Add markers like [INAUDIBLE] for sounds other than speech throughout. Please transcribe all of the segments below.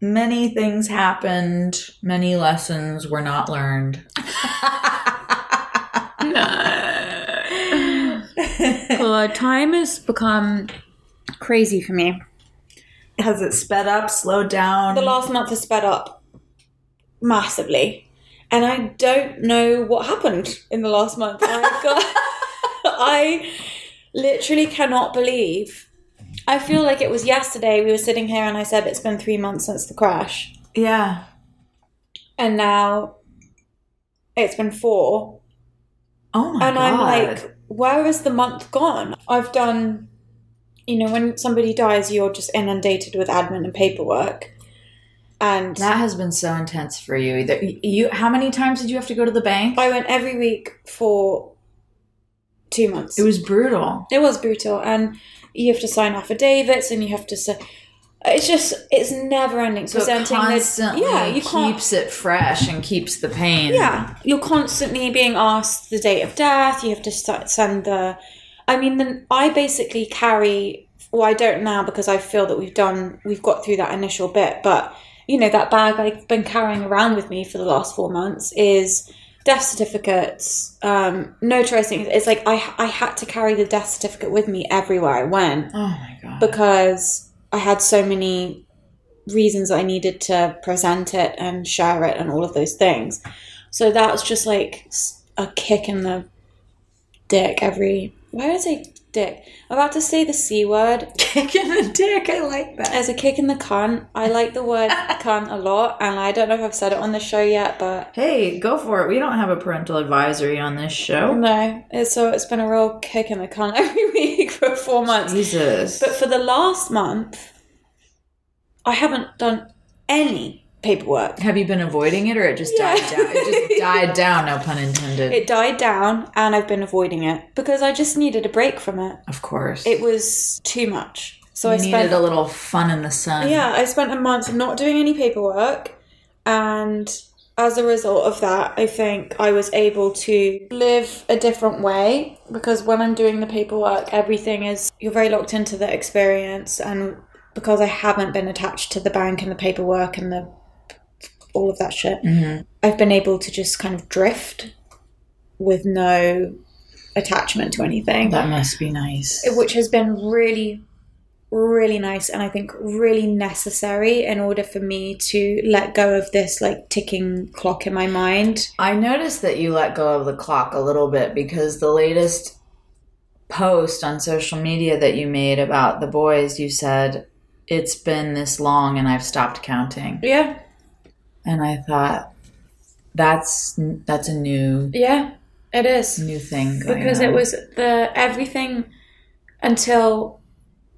Many things happened. Many lessons were not learned. [LAUGHS] well, time has become crazy for me. Has it sped up, slowed down? The last month has sped up massively. And I don't know what happened in the last month. I got [LAUGHS] I literally cannot believe. I feel like it was yesterday we were sitting here and I said it's been 3 months since the crash. yeah. And now it's been 4 Oh my god. and god. I'm like, where has the month gone? I've done, you know, when somebody dies, you're just inundated with admin and paperwork, and that has been so intense for you. That you, how many times did you have to go to the bank? I went every week for two months. It was brutal. it was brutal, and you have to sign affidavits, and you have to say. It's just it's never ending. So Presenting this, constantly yeah, you keeps it fresh and keeps the pain. Yeah, you're constantly being asked the date of death. You have to send the. I mean, then I basically carry. Well, I don't now because I feel that we've done, we've got through that initial bit. But you know, that bag I've been carrying around with me for the last four months is death certificates, um, notarizing. It's like I I had to carry the death certificate with me everywhere I went Oh my god. because I had so many reasons I needed to present it and share it and all of those things. So that was just like a kick in the dick every. Why did I say dick? I'm about to say the c word. [LAUGHS] Kick in the dick. I like that. As a kick in the cunt, I like the word [LAUGHS] cunt a lot, and I don't know if I've said it on the show yet, but Hey, go for it. We don't have a parental advisory on this show. no. It's, so it's been a real kick in the cunt [LAUGHS] every week for four months. Jesus. But for the last month, I haven't done any paperwork. have you been avoiding it or it just Yeah. died down? It just [LAUGHS] died down, no pun intended. It died down and I've been avoiding it because I just needed a break from it. of course. It was too much. So you I needed spent a little fun in the sun. Yeah, I spent a month not doing any paperwork and as a result of that, I think I was able to live a different way because when I'm doing the paperwork, everything is you're very locked into the experience and because I haven't been attached to the bank and the paperwork and the all of that shit, mm-hmm. I've been able to just kind of drift with no attachment to anything. That must be nice. which has been really really nice and i think really necessary in order for me to let go of this like ticking clock in my mind. I noticed that you let go of the clock a little bit because the latest post on social media that you made about the boys, you said, It's been this long and I've stopped counting. yeah And I thought, that's that's a new yeah it is new thing because on. it was the everything until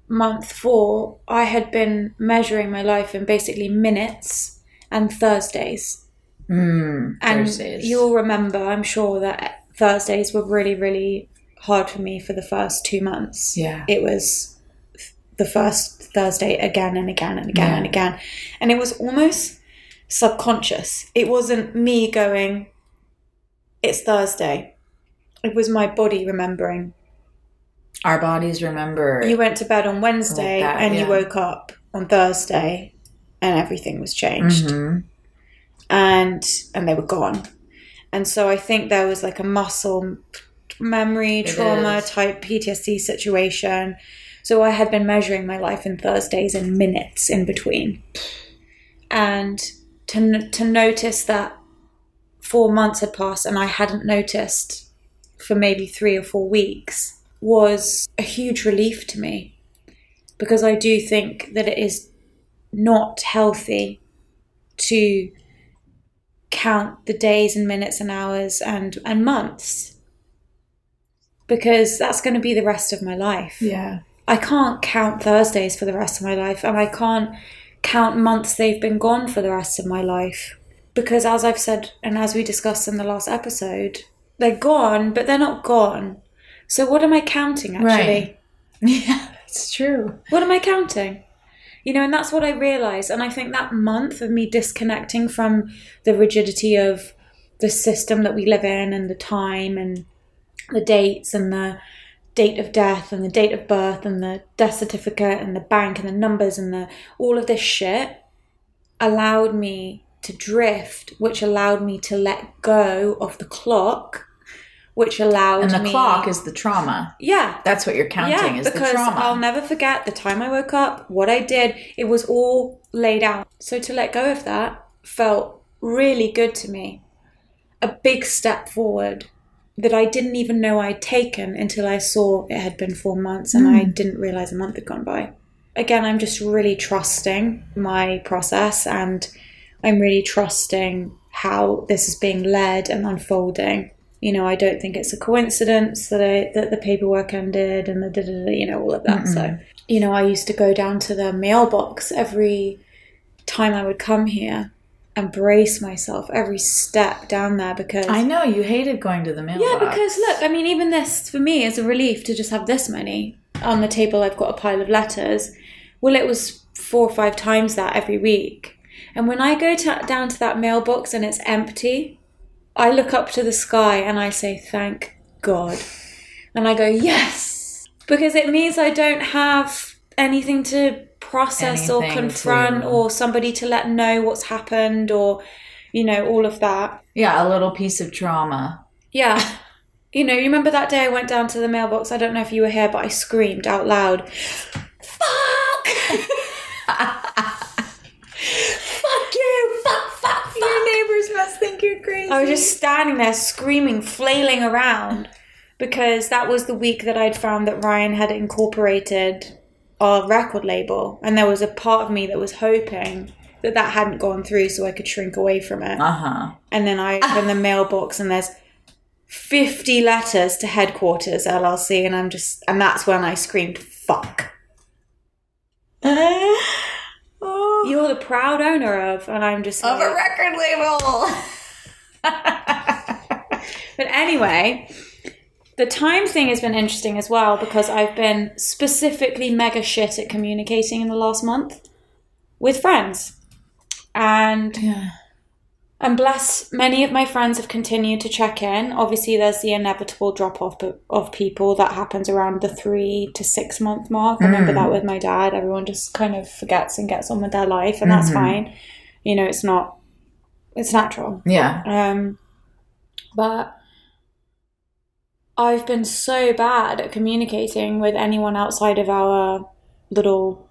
month four i had been measuring my life in basically minutes and thursdays mm, and Thursdays. you'll remember i'm sure that thursdays were really really hard for me for the first two months yeah it was the first Thursday again and again and again Yeah. and again. And it was almost subconscious. It wasn't me going, it's Thursday. It was my body remembering. our bodies remember. You went to bed on Wednesday Like that, and yeah. you woke up on Thursday and everything was changed. Mhm. And and they were gone. And so I think there was like a muscle memory, It trauma is. type PTSD situation. So I had been measuring my life in Thursdays and minutes in between. And to, to notice that four months had passed and I hadn't noticed for maybe three or four weeks was a huge relief to me. Because I do think that it is not healthy to count the days and minutes and hours and, and months because that's going to be the rest of my life. Yeah. I can't count Thursdays for the rest of my life, and I can't count months they've been gone for the rest of my life because as I've said and as we discussed in the last episode, they're gone, but they're not gone. So what am I counting actually? Right. [LAUGHS] Yeah, it's true. What am I counting? You know, and that's what I realized. And I think that month of me disconnecting from the rigidity of the system that we live in and the time and the dates and the date of death and the date of birth and the death certificate and the bank and the numbers and the all of this shit allowed me to drift, which allowed me to let go of the clock, which allowed And the me clock is the trauma. yeah That's what you're counting is the because trauma. I'll never forget the time I woke up, what I did. It was all laid out. So to let go of that felt really good to me. A big step forward that I didn't even know I'd taken until I saw it had been four months and I hmm. didn't realize a month had gone by. Again, I'm just really trusting my process and I'm really trusting how this is being led and unfolding. You know, I don't think it's a coincidence that I, that the paperwork ended and the da, da, da, you know all of that. So, mm-hmm. you know, I used to go down to the mailbox every time I would come here and brace myself every step down there because I know you hated going to the mailbox. yeah, because look, I mean, even this for me is a relief to just have this many on the table. I've got a pile of letters. Well, it was four or five times that every week. And when I go to, down to that mailbox and it's empty, I look up to the sky and I say, Thank God. And I go, Yes! Because it means I don't have anything to process or confront to- or somebody to let know what's happened or, you know, all of that. yeah, a little piece of trauma. Yeah. You know, you remember that day I went down to the mailbox? I don't know if you were here, but I screamed out loud, Fuck! fuck you! Fuck, fuck, fuck! Your neighbors must think you're crazy. I was just standing there screaming, flailing around because that was the week that I'd found that Ryan had incorporated our record label. And there was a part of me that was hoping that that hadn't gone through so I could shrink away from it. Uh huh. And then I open the mailbox and there's 50 letters to headquarters LLC. And I'm just, and that's when I screamed, fuck. oh, [LAUGHS] You're the proud owner of, and I'm just of a record label. [LAUGHS] [LAUGHS] But anyway, the time thing has been interesting as well because I've been specifically mega shit at communicating in the last month with friends. And yeah. I'm blessed, many of my friends have continued to check in. Obviously, there's the inevitable drop off of people that happens around the three to six month mark. I remember that with my dad. Everyone just kind of forgets and gets on with their life, and that's fine. You know, it's not, it's natural. Yeah. Um, but I've been so bad at communicating with anyone outside of our little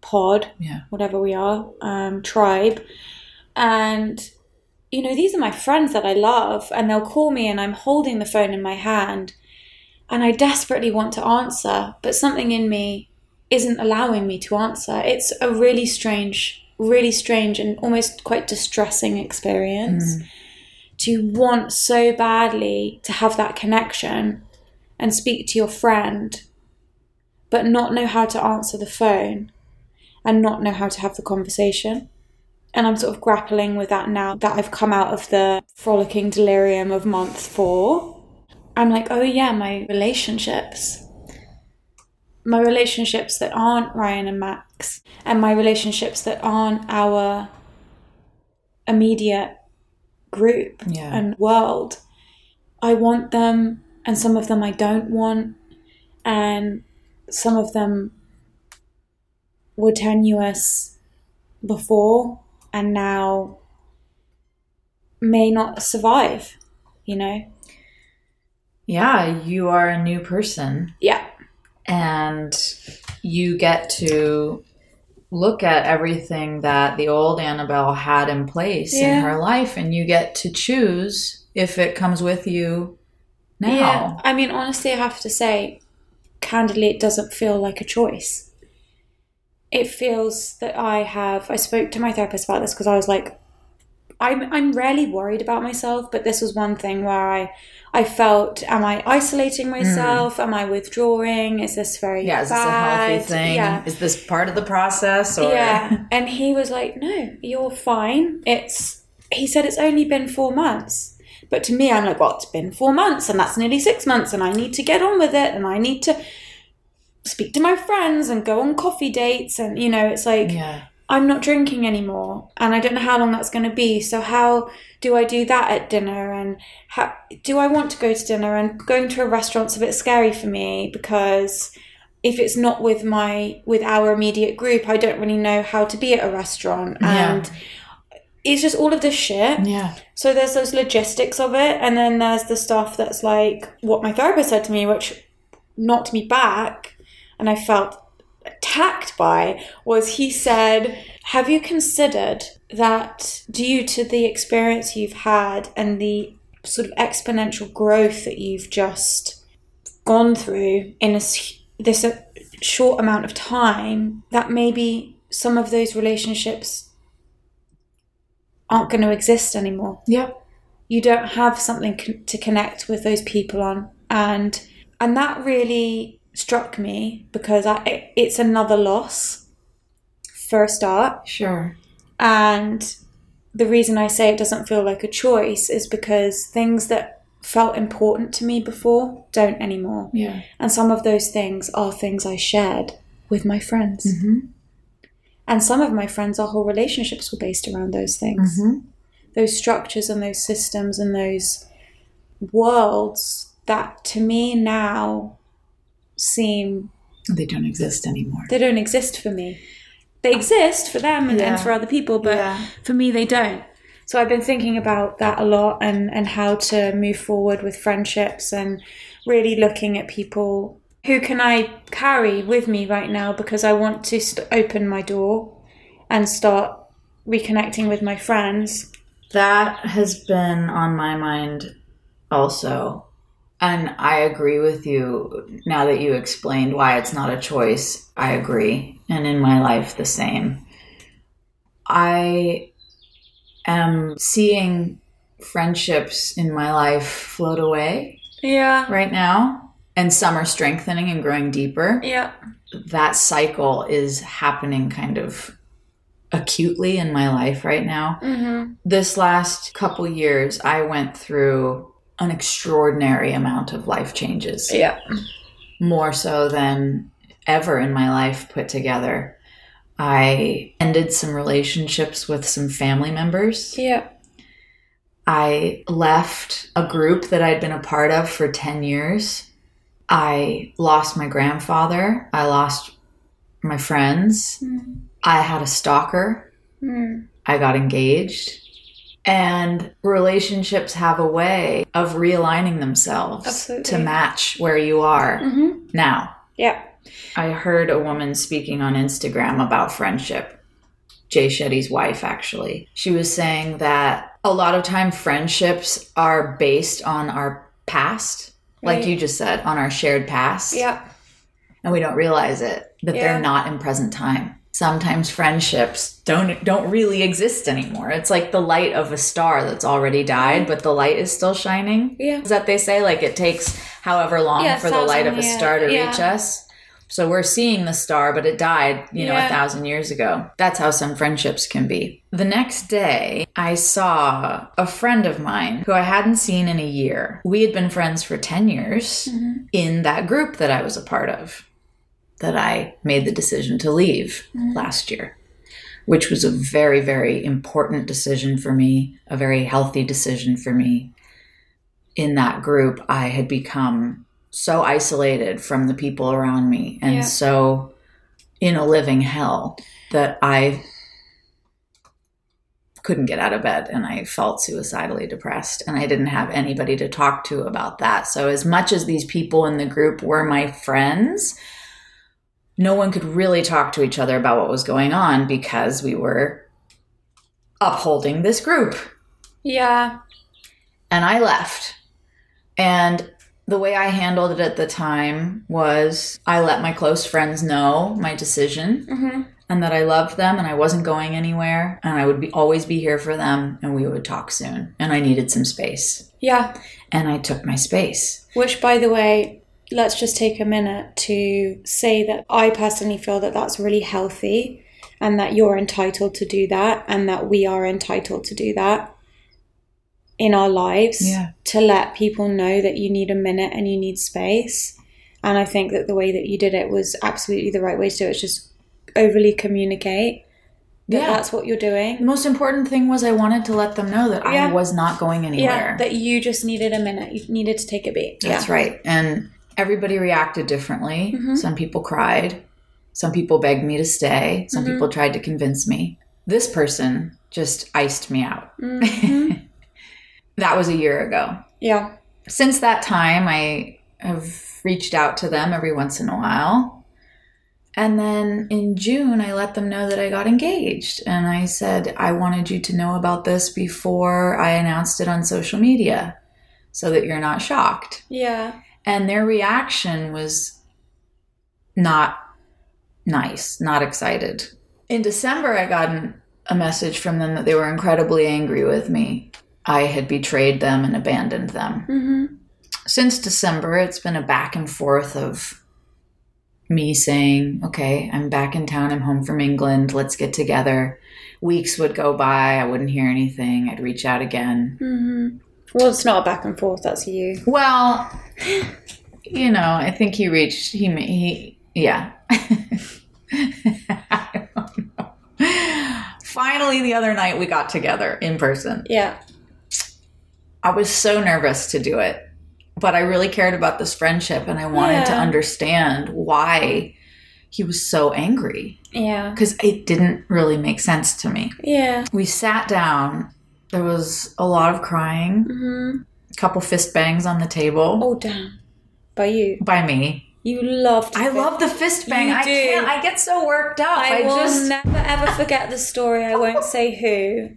pod, Yeah. whatever we are, um, tribe. And, you know, these are my friends that I love, and they'll call me, and I'm holding the phone in my hand, and I desperately want to answer, but something in me isn't allowing me to answer. It's a really strange, really strange, and almost quite distressing experience to want so badly to have that connection and speak to your friend, but not know how to answer the phone and not know how to have the conversation. And I'm sort of grappling with that now that I've come out of the frolicking delirium of month four. I'm like, oh yeah, my relationships. My relationships that aren't Ryan and Max, and my relationships that aren't our immediate group Yeah. and world. I want them, and some of them I don't want, and some of them were tenuous before and now may not survive, you know? Yeah, you are a new person Yeah. and you get to look at everything that the old Annabelle had in place Yeah. in her life and you get to choose if it comes with you now. Yeah. I mean, honestly, I have to say, candidly, it doesn't feel like a choice. It feels that I have. I spoke to my therapist about this because I was like, I'm I'm rarely worried about myself, but this was one thing where I I felt, am I isolating myself? Am I withdrawing? Is this very Mm. Yeah, is this a healthy thing? Yeah. Is this part of the process? Or Yeah. And he was like, no, you're fine. It's, he said it's only been four months. But to me, I'm like, well, it's been four months and that's nearly six months and I need to get on with it and I need to speak to my friends and go on coffee dates. And, you know, it's like, yeah, I'm not drinking anymore and I don't know how long that's going to be. So how do I do that at dinner and how do I want to go to dinner and going to a restaurant's a bit scary for me because if it's not with my with our immediate group, I don't really know how to be at a restaurant Yeah. and it's just all of this shit. yeah, So there's those logistics of it, and then there's the stuff that's like what my therapist said to me, which knocked me back, and I felt attacked by was he said, "Have you considered that due to the experience you've had and the sort of exponential growth that you've just gone through in a, this uh, short amount of time, that maybe some of those relationships." aren't going to exist anymore yep, you don't have something con- to connect with those people on and and that really struck me because I, it- it's another loss for a start. Sure, and the reason i say it doesn't feel like a choice is because things that felt important to me before don't anymore. Yeah, and some of those things are things i shared with my friends. Mm-hmm. and some of my friends our whole relationships were based around those things. Mm-hmm. those structures and those systems and those worlds that to me now seem they don't exist anymore. they don't exist for me they exist for them and, Yeah. and for other people but Yeah. for me they don't so i've been thinking about that a lot and and how to move forward with friendships and really looking at people who can i carry with me right now because i want to st- open my door and start reconnecting with my friends That has been on my mind also. And I agree with you now that you explained why it's not a choice. I agree. And in my life, the same. I am seeing friendships in my life float away yeah right now, and some are strengthening and growing deeper. yeah That cycle is happening kind of acutely in my life right now mm-hmm. this last couple years i went through an extraordinary amount of life changes. Yeah. More so than ever in my life put together. I ended some relationships with some family members. Yeah. I left a group that i'd been a part of for 10 years. I lost my grandfather. I lost my friends. Mm i had a stalker. Mm. I got engaged. And relationships have a way of realigning themselves Absolutely. to match where you are Mm-hmm. now. yeah I heard a woman speaking on Instagram about friendship. Jay Shetty's wife, actually. She was saying that a lot of time friendships are based on our past, like you just said, on our shared past yeah and we don't realize it that Yeah. they're not in present time sometimes friendships don't don't really exist anymore. It's like the light of a star that's already died but the light is still shining. Yeah. is that they say? Like it takes however long Yeah, for the light of a star to yeah. reach us. So we're seeing the star but it died you know a thousand years ago. That's how some friendships can be. The next day i saw a friend of mine who i hadn't seen in a year. We had been friends for 10 years Mm-hmm. in that group that I was a part of that I made the decision to leave Mm-hmm. last year, which was a very, very important decision for me, a very healthy decision for me. In that group, I had become so isolated from the people around me and Yeah. so in a living hell that I couldn't get out of bed and I felt suicidally depressed and I didn't have anybody to talk to about that. So as much as these people in the group were my friends, no one could really talk to each other about what was going on because we were upholding this group. yeah And I left. And the way I handled it at the time was I let my close friends know my decision mm-hmm. and that I loved them and I wasn't going anywhere and I would be always be here for them and we would talk soon and I needed some space. Yeah. And I took my space. Which, by the way, let's just take a minute to say that I personally feel that that's really healthy and that you're entitled to do that and that we are entitled to do that in our lives Yeah. to let people know that you need a minute and you need space. And I think that the way that you did it was absolutely the right way to do it. It's just overly communicate that Yeah. that's what you're doing. The most important thing was I wanted to let them know that Yeah. I was not going anywhere. Yeah, that you just needed a minute. You needed to take a beat. That's yeah. right. And everybody reacted differently. Mhm. Some people cried. Some people begged me to stay. Some Mhm. people tried to convince me. This person just iced me out. Mhm. [LAUGHS] That was a year ago. yeah. Since that time, I have reached out to them every once in a while. And then in June, I let them know that I got engaged. And I said, I wanted you to know about this before I announced it on social media so that you're not shocked. Yeah. And their reaction was not nice, not excited. In December, I got an, a message from them that they were incredibly angry with me. I had betrayed them and abandoned them. hmm Since December, it's been a back and forth of me saying, Okay, I'm back in town. I'm home from England. Let's get together. Weeks would go by. I wouldn't hear anything. I'd reach out again. hmm Well, it's not a back and forth. That's you. Well, you know, I think he reached. He he yeah. I don't know. Finally, the other night we got together in person. Yeah. I was so nervous to do it, but I really cared about this friendship, and I wanted to understand why he was so angry Yeah. because it didn't really make sense to me. Yeah. We sat down. There was a lot of crying, hmm a couple fist bangs on the table Oh, damn. By you. by me. You loved. I love the fist bang. You I do. can't. I get so worked up. I, I, will just. never ever forget the story. I won't [LAUGHS] say who.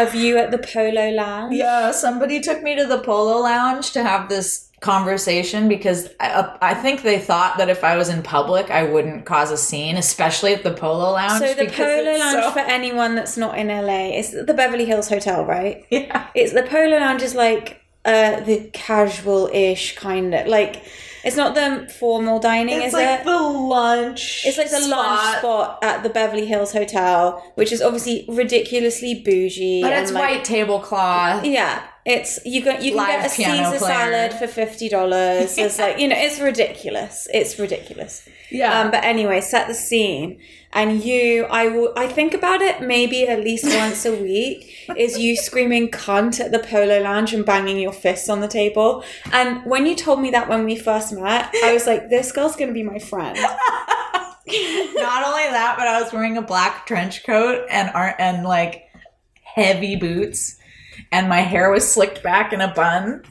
Of you at the Polo Lounge. yeah, somebody took me to the Polo Lounge to have this conversation because I, I think they thought that if I was in public, I wouldn't cause a scene, especially at the Polo Lounge. So the Polo Lounge so- for anyone that's not in LA, it's the Beverly Hills Hotel, right? [LAUGHS] yeah. It's the Polo Lounge is like uh the casual-ish kind of like it's not the formal dining, It's is like it? the lunch. It's like the lunch spot at the Beverly Hills Hotel, which is obviously ridiculously bougie. but and it's like, white tablecloth. Yeah, it's you can you can Live get a Caesar player. salad for fifty dollars. It's like you know, it's ridiculous. It's ridiculous. Yeah. Um, but anyway, set the scene, and you, I will, I think about it maybe at least once a week. Is you screaming "cunt" at the Polo Lounge and banging your fists on the table. And when you told me that when we first met, I was like, this girl's gonna be my friend. [LAUGHS] Not only that, but I was wearing a black trench coat and ar- and like heavy boots, and my hair was slicked back in a bun.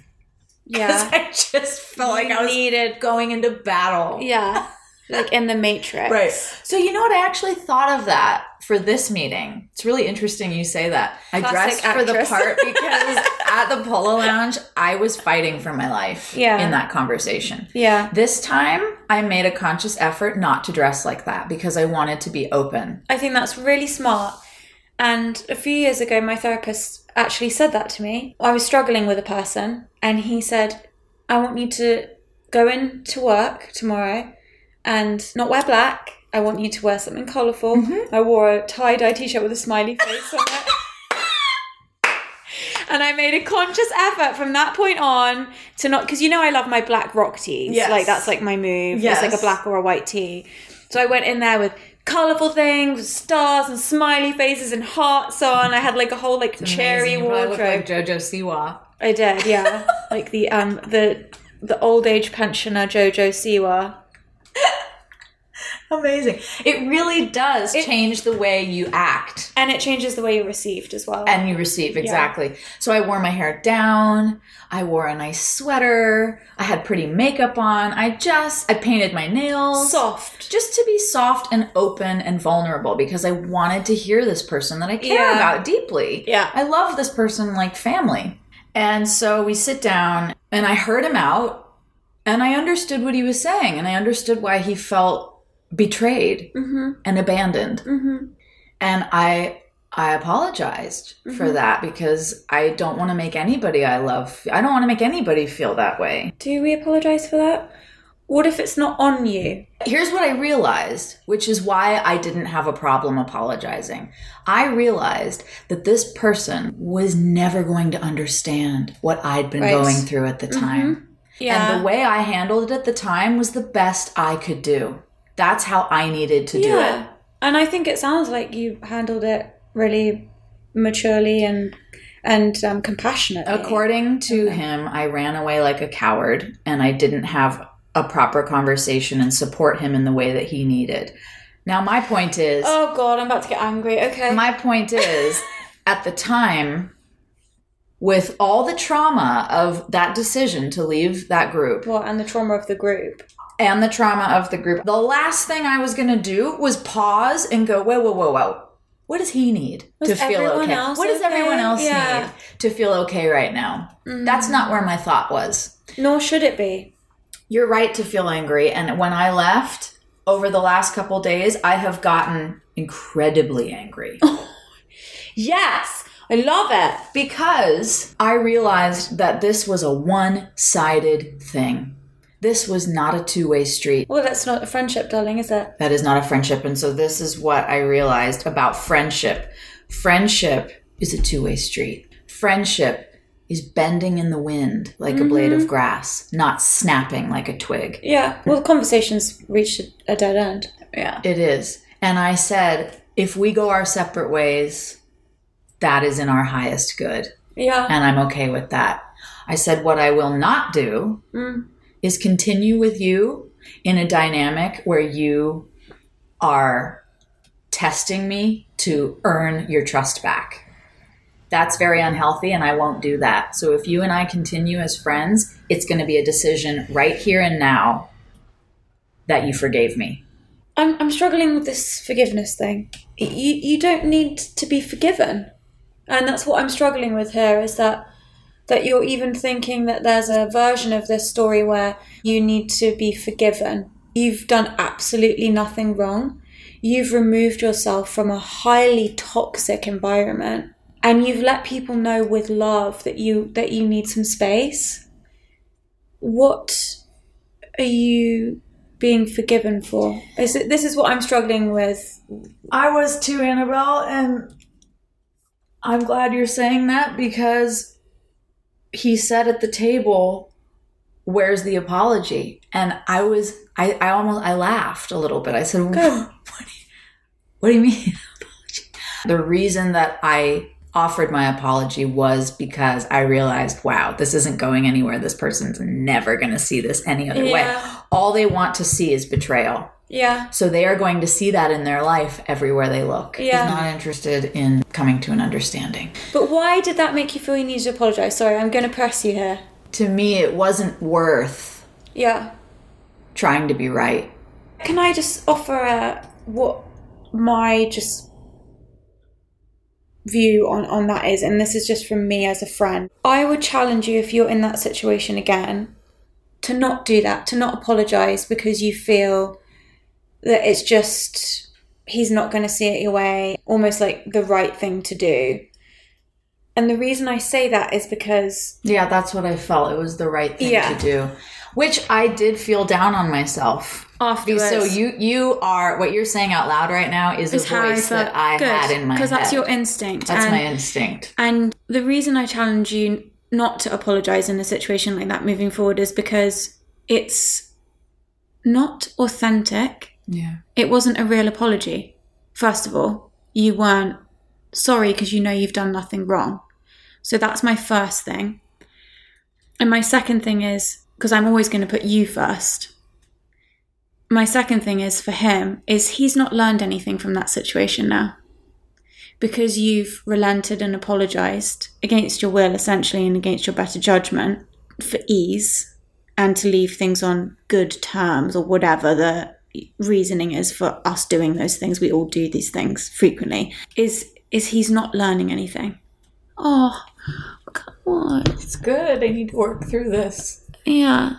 Yeah, [LAUGHS] I just felt like I was needed- going into battle. yeah, like in the Matrix. [LAUGHS] Right. So you know what? I actually thought of that for this meeting. It's really interesting you say that. I Classic dressed for the part [LAUGHS] because at the Polo Lounge, I was fighting for my life Yeah. in that conversation. Yeah. This time, I made a conscious effort not to dress like that because I wanted to be open. I think that's really smart. And a few years ago, my therapist actually said that to me. I was struggling with a person, and he said, I want you to go in to work tomorrow and not wear black. I want you to wear something colorful mm-hmm. I wore a tie dye t shirt with a smiley face on it. [LAUGHS] And I made a conscious effort from that point on to not, because you know I love my black rock tees. Yes. Like that's like my move. It's like a black or a white tee. So I went in there with colorful things, with stars and smiley faces and hearts on. I had like a whole like cherry Amazing. You probably look wardrobe. like JoJo Siwa. I did, yeah. [LAUGHS] like the um the the old age pensioner Jojo Siwa. Amazing. It really does It- change the way you act. And it changes the way you're received as well. and you receive exactly. So I wore my hair down. I wore a nice sweater. I had pretty makeup on. I just I painted my nails. soft. Just to be soft and open and vulnerable because I wanted to hear this person that I care Yeah. about deeply. Yeah. I love this person like family. And so we sit down and I heard him out and I understood what he was saying and I understood why he felt betrayed Mhm. and abandoned. Mhm. And I I apologized for Mhm. that because I don't want to make anybody I love I don't want to make anybody feel that way. Do we apologize for that? What if it's not on you? Here's what I realized, which is why I didn't have a problem apologizing. I realized that this person was never going to understand what I'd been Right. going through at the time. Yeah. And the way I handled it at the time was the best I could do. That's how I needed to do it. And I think it sounds like you handled it really maturely and and um, compassionately. According to him, I ran away like a coward and I didn't have a proper conversation and support him in the way that he needed. Now, my point is Oh god, I'm about to get angry. Okay. my point is [LAUGHS] at the time, with all the trauma of that decision to leave that group Well, and the trauma of the group. And the trauma of the group, the last thing I was going to do was pause and go, whoa, whoa, whoa, whoa. What does he need Was to feel okay? What does okay? everyone else Yeah. need to feel okay right now? Mm-hmm. That's not where my thought was. Nor should it be. You're right to feel angry. And when I left over the last couple days, I have gotten incredibly angry. [LAUGHS] Yes. I love it. because I realized that this was a one sided thing. This was not a two way street. Well, that's not a friendship, darling, is it? That is not a friendship. And so, this is what I realized about friendship friendship is a two way street. Friendship is bending in the wind like a blade of grass, not snapping like a twig. Yeah. Well, the conversation's reached a- a dead end. Yeah. It is. And I said, if we go our separate ways, that is in our highest good. Yeah. and I'm okay with that. I said, what I will not do Mm. Is continue with you in a dynamic where you are testing me to earn your trust back. That's very unhealthy, and I won't do that. So, if you and I continue as friends, it's going to be a decision right here and now that you forgave me. I'm, I'm struggling with this forgiveness thing. You, you don't need to be forgiven. And that's what I'm struggling with here is that that you're even thinking that there's a version of this story where you need to be forgiven. You've done absolutely nothing wrong. You've removed yourself from a highly toxic environment and you've let people know with love that you that you need some space. What are you being forgiven for? Is it, this is what I'm struggling with. I was too, Annabelle, and I'm glad you're saying that because he said at the table, "Where's the apology?" And I was, I, I almost, I laughed a little bit. I said, Good. [LAUGHS] "What do you, what do you mean?" [LAUGHS] apology? The reason that I offered my apology was because I realized, wow, this isn't going anywhere. This person's never going to see this any other way. All they want to see is betrayal. Yeah. So they are going to see that in their life everywhere they look. Yeah. He's not interested in coming to an understanding. But why did that make you feel you needed to apologize? Sorry, I'm going to press you here. To me, it wasn't worth Yeah. trying to be right. Can I just offer a, what my just view on, on that is, and this is just from me as a friend. I would challenge you if you're in that situation again to not do that, to not apologize because you feel that it's just he's not going to see it your way, almost like the right thing to do. And the reason I say that is because Yeah, that's what I felt. It was the right thing Yeah. to do. Which I did feel down on myself. afterwards, So you you are what you're saying out loud right now is a is how I voice felt that I good, had in my head. because that's your instinct. That's and, my instinct. And the reason I challenge you not to apologize in a situation like that moving forward is because it's not authentic. Yeah. It wasn't a real apology. First of all, you weren't sorry because you know you've done nothing wrong. So that's my first thing. And my second thing is because I'm always going to put you first. My second thing is for him is he's not learned anything from that situation now. Because you've relented and apologized against your will essentially and against your better judgment for ease and to leave things on good terms or whatever the reasoning is for us doing those things we all do these things frequently is is he's not learning anything oh come on It's good. I need to work through this. yeah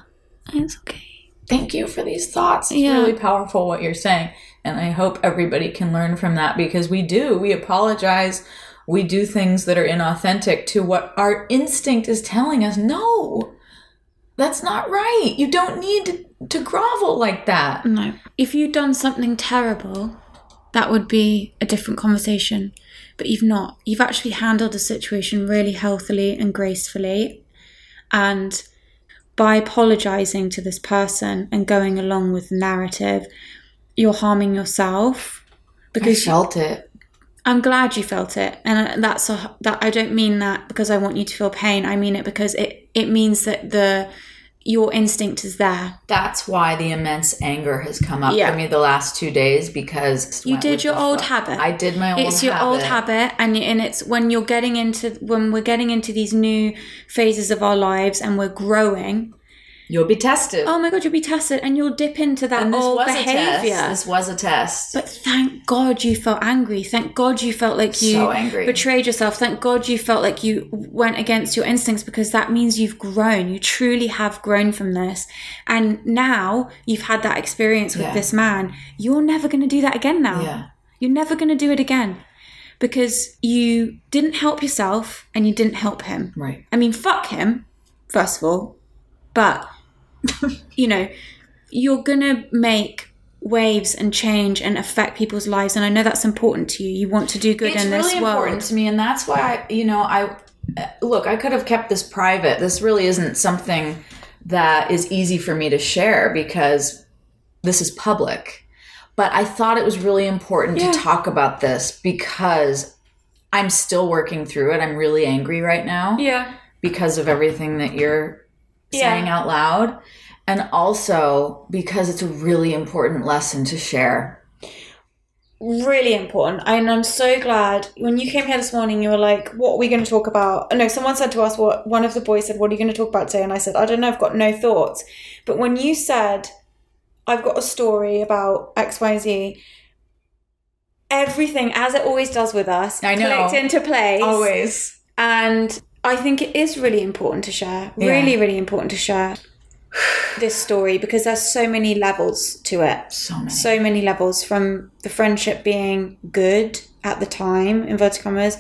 it's okay thank you for these thoughts. It's Yeah. really powerful what you're saying. And I hope everybody can learn from that because we do. We apologize. We do things that are inauthentic to what our instinct is telling us. No, that's not right. You don't need to, grovel like that. No. If you'd done something terrible, that would be a different conversation. But you've not. You've actually handled the situation really healthily and gracefully. And by apologizing to this person and going along with the narrative, you're harming yourself because I felt it. I'm glad you felt it, and uh, that's a that I don't mean that because I want you to feel pain. I mean it because it it means that the your instinct is there. That's why the immense anger has come up Yeah. for me the last two days because You did your old habit. I did my old. it's your old habit and and it's when you're getting into when we're getting into these new phases of our lives and we're growing You'll be tested. oh my god you'll be tested and you'll dip into that and this old was a behavior test. This was a test. but thank god you felt angry thank god you felt like you So angry. betrayed yourself thank god you felt like you went against your instincts because that means you've grown you truly have grown from this and now you've had that experience with Yeah. this man you're never going to do that again now yeah. you're never going to do it again because you didn't help yourself and you didn't help him. Right. I mean, fuck him, first of all. But, [LAUGHS] you know, you're going to make waves and change and affect people's lives. And I know that's important to you. You want to do good it's in this really world. important to me and that's why I, you know i uh, look i could have kept this private this really isn't something that is easy for me to share because this is public but i thought it was really important Yeah. to talk about this because i'm still working through it i'm really angry right now Yeah. because of everything that you're Yeah. saying out loud and also because it's a really important lesson to share Really important. And I'm so glad when you came here this morning, you were like, What are we going to talk about? Oh, no, someone said to us, What one of the boys said, What are you going to talk about today? And I said, I don't know, I've got no thoughts. But when you said, I've got a story about XYZ, everything, as it always does with us, I know. clicked into place. always And I think it is really important to share. Yeah. Really, really important to share [SIGHS] this story because there's so many levels to it so many so many levels from the friendship being good at the time inverted commas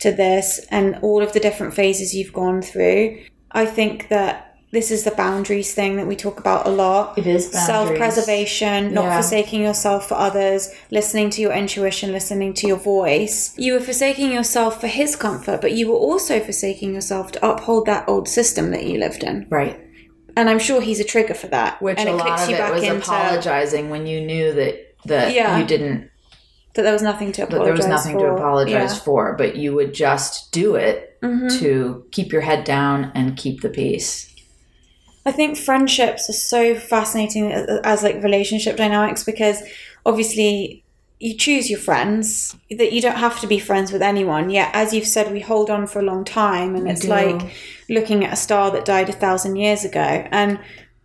to this and all of the different phases you've gone through i think that this is the boundaries thing that we talk about a lot It is boundaries. self-preservation not Yeah. forsaking yourself for others listening to your intuition listening to your voice you were forsaking yourself for his comfort but you were also forsaking yourself to uphold that old system that you lived in right and i'm sure he's a trigger for that Which and a lot clicks of you it back was into- apologizing when you knew that that Yeah. you didn't that there was nothing to that apologize there was nothing for. to apologize Yeah. Mm-hmm. for, but you would just do it to keep your head down and keep the peace. I think friendships are so fascinating as, as like relationship dynamics because obviously you choose your friends that you don't have to be friends with anyone yet as you've said we hold on for a long time and it's do. like looking at a star that died a thousand years ago and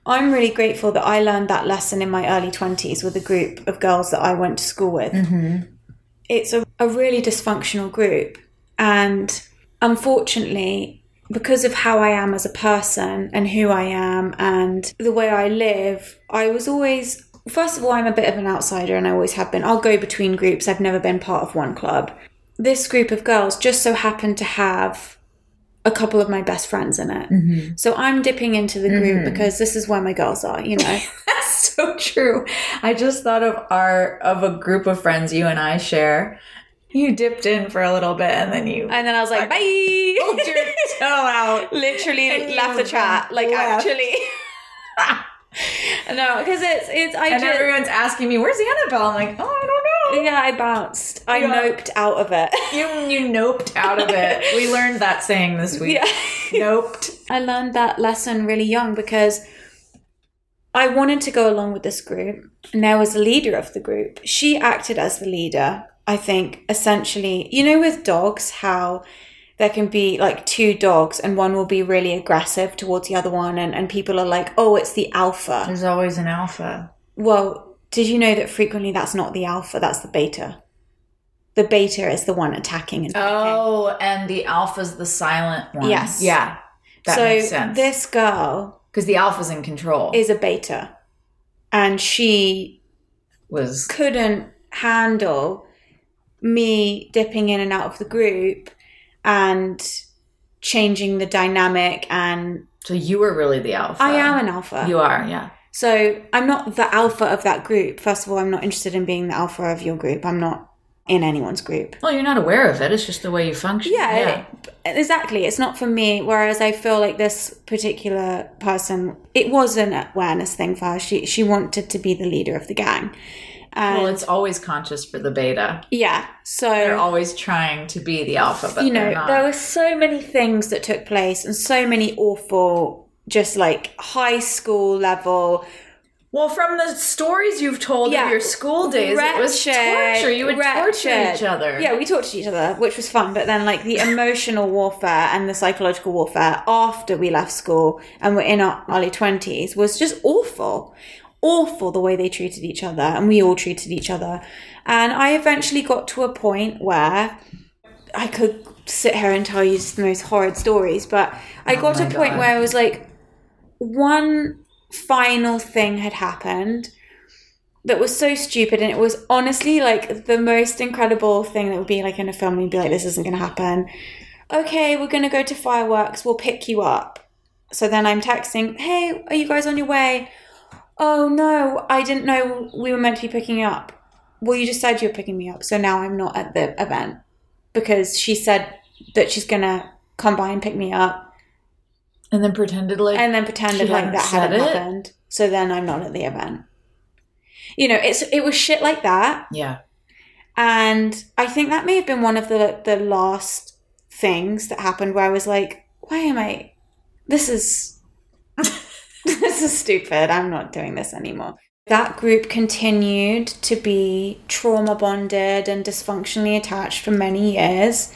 I'm really grateful that I learned that lesson in my early 20s with a group of girls that I went to school with. Mm-hmm. It's a, a really dysfunctional group. And unfortunately, because of how I am as a person and who I am and the way I live, I was always, first of all, I'm a bit of an outsider and I always have been. I'll go between groups, I've never been part of one club. This group of girls just so happened to have a couple of my best friends in it. Mm-hmm. So I'm dipping into the group mm-hmm. because this is where my girls are, you know. That's [LAUGHS] [LAUGHS] so true. I just thought of our of a group of friends you and I share. You dipped in for a little bit and then you and then I was like, bye. pulled your toe out. literally And left the chat like left. actually [LAUGHS] no because it's it's i And just everyone's asking me, "Where's the Annabelle?" I'm like, "Oh, I don't know." yeah i bounced i Yeah. noped out of it [LAUGHS] You you noped out of it. [LAUGHS] We learned that saying this week. yeah Noped. i learned that lesson really young because i wanted to go along with this group and there was a leader of the group she acted as the leader i think essentially you know with dogs how there can be like two dogs and one will be really aggressive towards the other one and, and people are like oh it's the alpha There's always an alpha. Well, did you know that frequently that's not the alpha, that's the beta? The beta is the one attacking and. Oh, and the alpha's the silent one. Yes. Yeah. That so makes sense. this girl Because the alpha's in control. is a beta. and she Was couldn't handle me dipping in and out of the group and changing the dynamic and so you were really the alpha. I am an alpha. You are, yeah. So I'm not the alpha of that group. First of all, I'm not interested in being the alpha of your group. I'm not in anyone's group. Well, you're not aware of it. It's just the way you function. Yeah, exactly. It's not for me. Whereas I feel like this particular person, it was an awareness thing for her. She she wanted to be the leader of the gang. And Well, it's always conscious for the beta. yeah, so They're always trying to be the alpha, but you know, not. there were so many things that took place and so many awful, just like high school level well, from the stories you've told Yeah. of your school days, it was wretched, torture. You would torture wretched. each other. Yeah, we tortured each other, which was fun. But then, like the [LAUGHS] emotional warfare and the psychological warfare after we left school and were in our early twenties was just awful, awful the way they treated each other, and we all treated each other. And I eventually got to a point where I could sit here and tell you the most horrid stories, but I oh got to Oh a point God. where I was like, one final thing had happened that was so stupid and it was honestly like the most incredible thing that would be like in a film. You'd be like this isn't going to happen. Okay we're going to go to fireworks. We'll pick you up. So then i'm texting hey are you guys on your way oh no i didn't know we were meant to be picking you up well you just said you were picking me up so now i'm not at the event because she said that she's going to come by and pick me up And then pretended like and then pretended like that hadn't it? happened. So then I'm not at the event. You know, it's it was shit like that, Yeah. and I think that may have been one of the the last things that happened where I was like, why am I? This is [LAUGHS] this [LAUGHS] is stupid. I'm not doing this anymore. That group continued to be trauma bonded and dysfunctionally attached for many years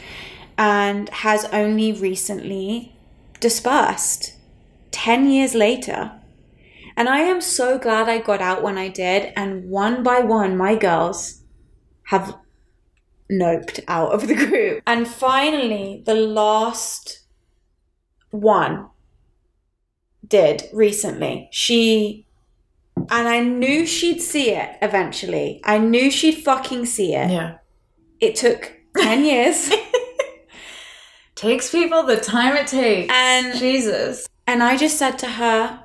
and has only recently dispersed 10 years later. And I am so glad I got out when I did. And one by one, my girls have noped out of the [LAUGHS] group. And finally, the last one did recently. She, and I knew she'd see it eventually. I knew she'd fucking see it. Yeah. It took 10 [LAUGHS] years. Takes people the time it takes. And- Jesus. And I just said to her,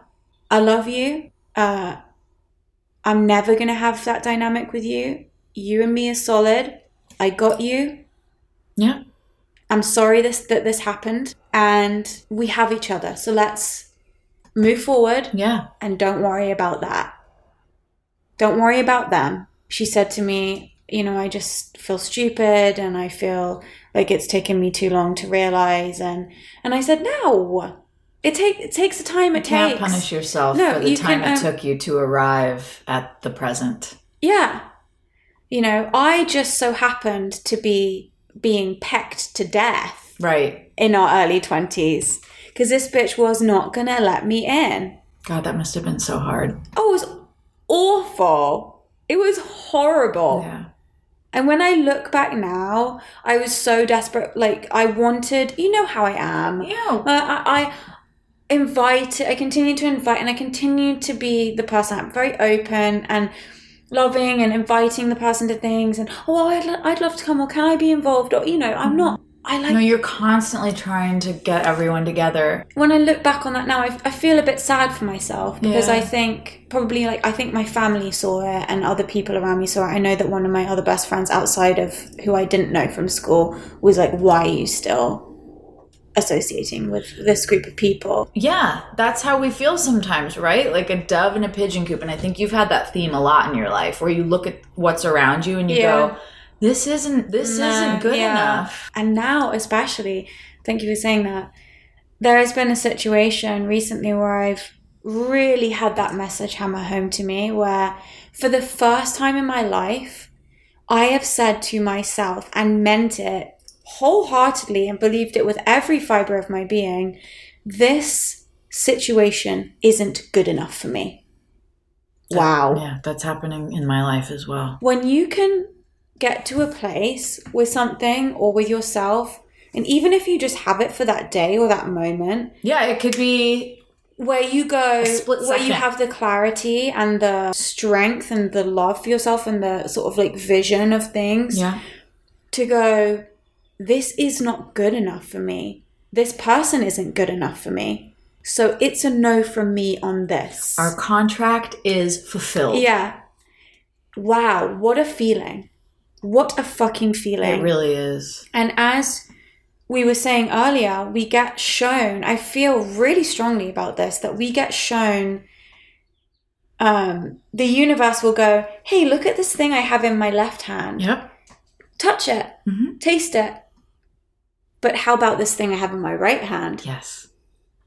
I love you. Uh, I'm never going to have that dynamic with you. You and me are solid. I got you. Yeah. I'm sorry this that this happened and we have each other. So let's move forward Yeah. and don't worry about that. Don't worry about them. She said to me, you know, I just feel stupid and I feel like it's taken me too long to realize and and I said, "No. It take it takes the time it You can't takes." punish yourself No, for the you time can, it um, took you to arrive at the present. Yeah. You know, I just so happened to be being pecked to death Right. in our early 20s because this bitch was not to let me in. God, that must have been so hard. Oh, it was awful. It was horrible. Yeah. And when I look back now, I was so desperate. Like, I wanted, you know how I am. Yeah. Uh, I, I invite, I continue to invite, and I continue to be the person. I'm very open and loving and inviting the person to things. And, oh, I'd, I'd love to come, or can I be involved? Or, you know, I'm not, I like No, you're constantly trying to get everyone together. when I look back on that now, I, I feel a bit sad for myself because Yeah. I think probably like I think my family saw it and other people around me saw it. I know that one of my other best friends outside of who I didn't know from school was like, "Why are you still associating with this group of people?" Yeah, that's how we feel sometimes, right? Like a dove in a pigeon coop. And I think you've had that theme a lot in your life where you look at what's around you and you Yeah. go, this isn't this No, isn't good yeah. enough. And now, especially, thank you for saying that. There has been a situation recently where I've really had that message hammer home to me where, for the first time in my life, I have said to myself and meant it wholeheartedly and believed it with every fiber of my being this situation isn't good enough for me. Wow Yeah, that's happening in my life as well. when you can get to a place with something or with yourself, and even if you just have it for that day or that moment, Yeah, it could be where you go where you have the clarity and the strength and the love for yourself and the sort of like vision of things Yeah. to go this is not good enough for me. This person isn't good enough for me. So it's a no from me on this. Our contract is fulfilled. yeah. Wow what a feeling what a fucking feeling It really is. and as we were saying earlier, we get shown, I feel really strongly about this, that we get shown um, the universe will go, hey, look at this thing I have in my left hand. Yep. Touch it, Mhm. taste it. But how about this thing I have in my right hand? Yes.